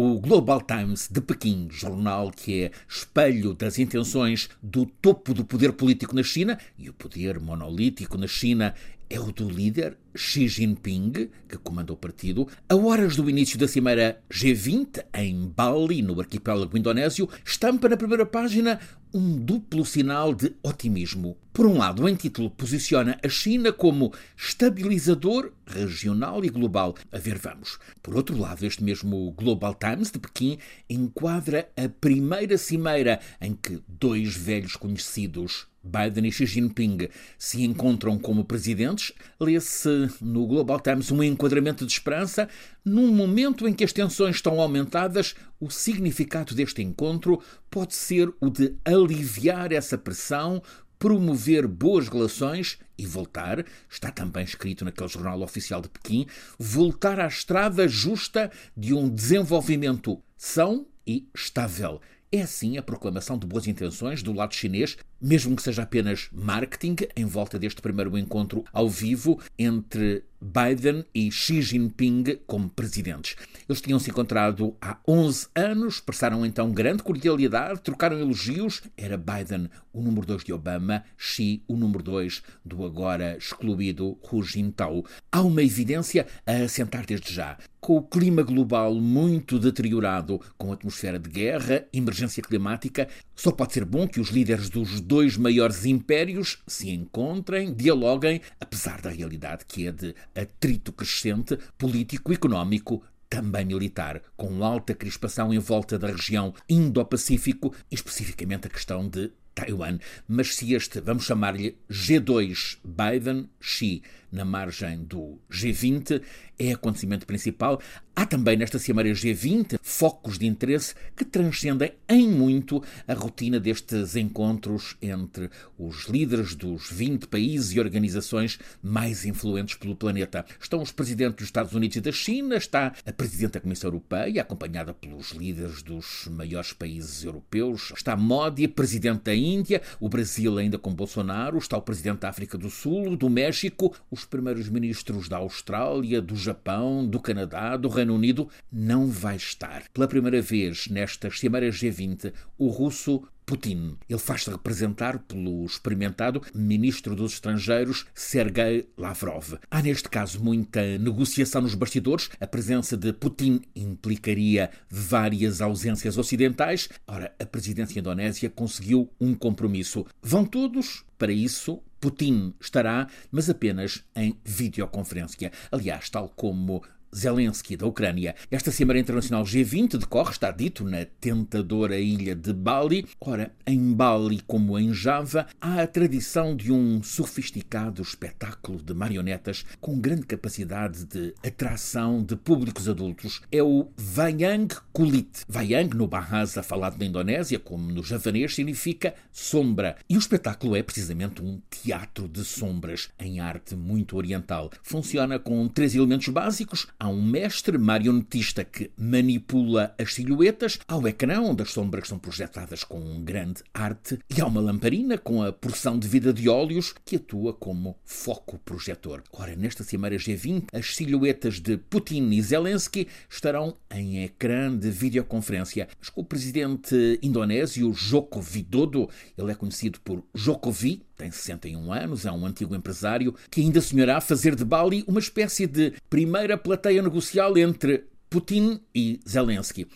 O Global Times de Pequim, jornal que é espelho das intenções do topo do poder político na China, e o poder monolítico na China é o do líder Xi Jinping, que comanda o partido, a horas do início da cimeira G20, em Bali, no arquipélago indonésio, estampa na primeira página um duplo sinal de otimismo. Por um lado, em título, posiciona a China como estabilizador regional e global. A ver, vamos. Por outro lado, este mesmo Global Times de Pequim enquadra a primeira cimeira em que dois velhos conhecidos Biden e Xi Jinping se encontram como presidentes, lê-se no Global Times um enquadramento de esperança. Num momento em que as tensões estão aumentadas, o significado deste encontro pode ser o de aliviar essa pressão, promover boas relações e voltar, está também escrito naquele jornal oficial de Pequim, voltar à estrada justa de um desenvolvimento são e estável. É assim a proclamação de boas intenções do lado chinês, mesmo que seja apenas marketing, em volta deste primeiro encontro ao vivo entre Biden e Xi Jinping como presidentes. Eles tinham se encontrado há 11 anos, expressaram então grande cordialidade, trocaram elogios. Era Biden o número 2 de Obama, Xi o número 2 do agora excluído Hu Jintao. Há uma evidência a assentar desde já. Com o clima global muito deteriorado, com a atmosfera de guerra, emergência climática, só pode ser bom que os líderes dos dois maiores impérios se encontrem, dialoguem, apesar da realidade que é de atrito crescente político-económico também militar, com alta crispação em volta da região Indo-Pacífico, especificamente a questão de Taiwan. Mas se este, vamos chamar-lhe G2 Biden-Xi, na margem do G20, é acontecimento principal. Há também nesta Cimeira G20 focos de interesse que transcendem em muito a rotina destes encontros entre os líderes dos 20 países e organizações mais influentes pelo planeta. Estão os presidentes dos Estados Unidos e da China, está a Presidente da Comissão Europeia, acompanhada pelos líderes dos maiores países europeus, está Modi, Presidente da Índia, o Brasil ainda com Bolsonaro, está o Presidente da África do Sul, do México, os primeiros ministros da Austrália, do Japão, do Canadá, do Reino Unido, não vai estar. Pela primeira vez nestas cimeiras G20, o russo Putin. Ele faz-se representar pelo experimentado ministro dos Estrangeiros, Sergei Lavrov. Há neste caso muita negociação nos bastidores. A presença de Putin implicaria várias ausências ocidentais. Ora, a presidência indonésia conseguiu um compromisso. Vão todos? Para isso, Putin estará, mas apenas em videoconferência. Aliás, tal como Zelensky, da Ucrânia. Esta Cimeira Internacional G20 decorre, está dito, na tentadora ilha de Bali. Ora, em Bali, como em Java, há a tradição de um sofisticado espetáculo de marionetas com grande capacidade de atração de públicos adultos. É o Wayang Kulit. Wayang, no Bahasa, falado na Indonésia, como no javanês, significa sombra. E o espetáculo é precisamente um teatro de sombras, em arte muito oriental. Funciona com três elementos básicos Há um mestre marionetista que manipula as silhuetas, há o ecrã onde as sombras são projetadas com grande arte e há uma lamparina com a porção de vida de óleos que atua como foco projetor. Ora, nesta Cimeira G20, as silhuetas de Putin e Zelensky estarão em ecrã de videoconferência. Mas com o presidente indonésio Joko Widodo, ele é conhecido por Jokovi, tem 61 anos, é um antigo empresário que ainda sonhará fazer de Bali uma espécie de primeira plateia negocial entre Putin e Zelensky.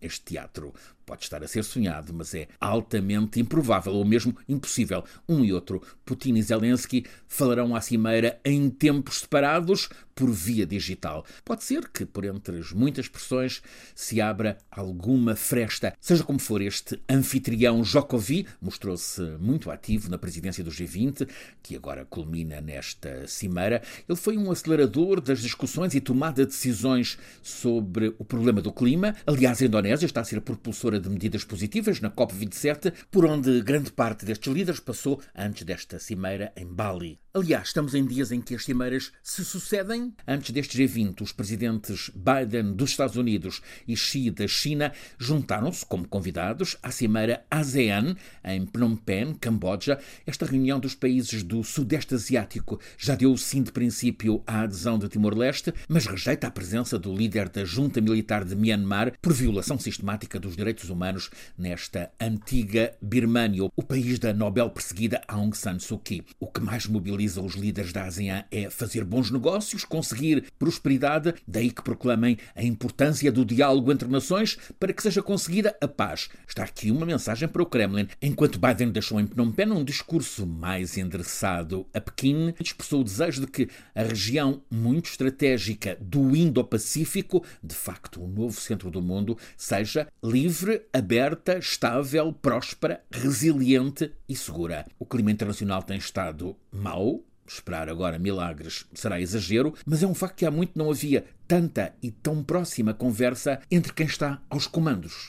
Este teatro pode estar a ser sonhado, mas é altamente improvável ou mesmo impossível. Um e outro, Putin e Zelensky, falarão à cimeira em tempos separados por via digital. Pode ser que, por entre as muitas pressões, se abra alguma fresta. Seja como for, este anfitrião Jokovi mostrou-se muito ativo na presidência do G20, que agora culmina nesta cimeira. Ele foi um acelerador das discussões e tomada de decisões sobre o problema do clima. Aliás, Indonésia está a ser propulsora de medidas positivas na COP27, por onde grande parte destes líderes passou antes desta cimeira em Bali. Aliás, estamos em dias em que as cimeiras se sucedem. Antes deste G20, os presidentes Biden dos Estados Unidos e Xi da China juntaram-se como convidados à cimeira ASEAN em Phnom Penh, Camboja. Esta reunião dos países do Sudeste Asiático já deu sim de princípio à adesão de Timor-Leste, mas rejeita a presença do líder da junta militar de Myanmar por violação sistemática dos direitos humanos nesta antiga Birmânia, o país da Nobel perseguida Aung San Suu Kyi. O que mais mobiliza os líderes da ASEAN é fazer bons negócios, conseguir prosperidade, daí que proclamem a importância do diálogo entre nações para que seja conseguida a paz. Está aqui uma mensagem para o Kremlin. Enquanto Biden deixou em Phnom Penh um discurso mais endereçado a Pequim, expressou o desejo de que a região muito estratégica do Indo-Pacífico, de facto o novo centro do mundo, seja livre, aberta, estável, próspera, resiliente e segura. O clima internacional tem estado mau, Esperar agora milagres será exagero, mas é um facto que há muito não havia tanta e tão próxima conversa entre quem está aos comandos.